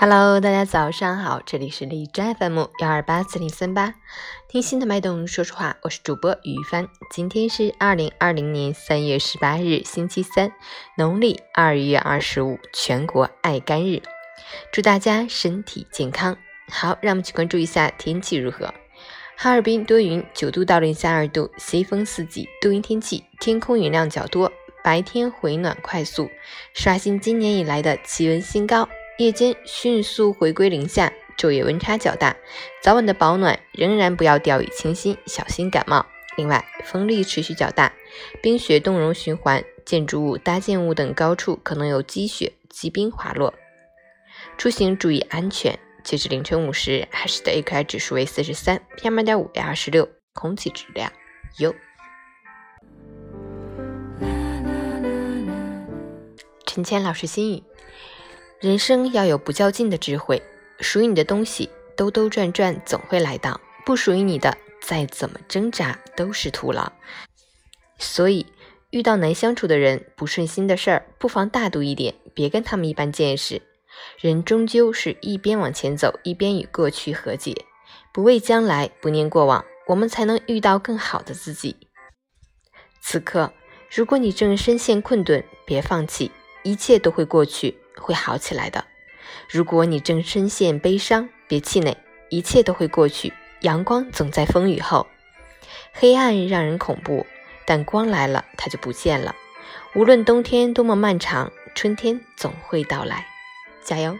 Hello，大家早上好，这里是荔枝 FM 幺二八四零三八，听心的脉动，说说话，我是主播于帆。今天是二零二零年三月十八日，星期三，农历二月二十五，全国爱肝日，祝大家身体健康。好，让我们去关注一下天气如何。哈尔滨多云，九度到零下二度，西风四级，多云天气，天空云量较多，白天回暖快速，刷新今年以来的气温新高。夜间迅速回归零下，昼夜温差较大，早晚的保暖仍然不要掉以轻心，小心感冒。另外，风力持续较大，冰雪冻融循环，建筑物、搭建物等高处可能有积雪、积冰滑落，出行注意安全。截至凌晨五时，海市的 AQI 指数为四十三，PM 二点五为二十六，空气质量优。陈谦老师心语。人生要有不较劲的智慧，属于你的东西兜兜转转总会来到，不属于你的再怎么挣扎都是徒劳。所以，遇到难相处的人、不顺心的事儿，不妨大度一点，别跟他们一般见识。人终究是一边往前走，一边与过去和解，不畏将来，不念过往，我们才能遇到更好的自己。此刻，如果你正深陷困顿，别放弃，一切都会过去。会好起来的。如果你正深陷悲伤，别气馁，一切都会过去。阳光总在风雨后，黑暗让人恐怖，但光来了，它就不见了。无论冬天多么漫长，春天总会到来。加油！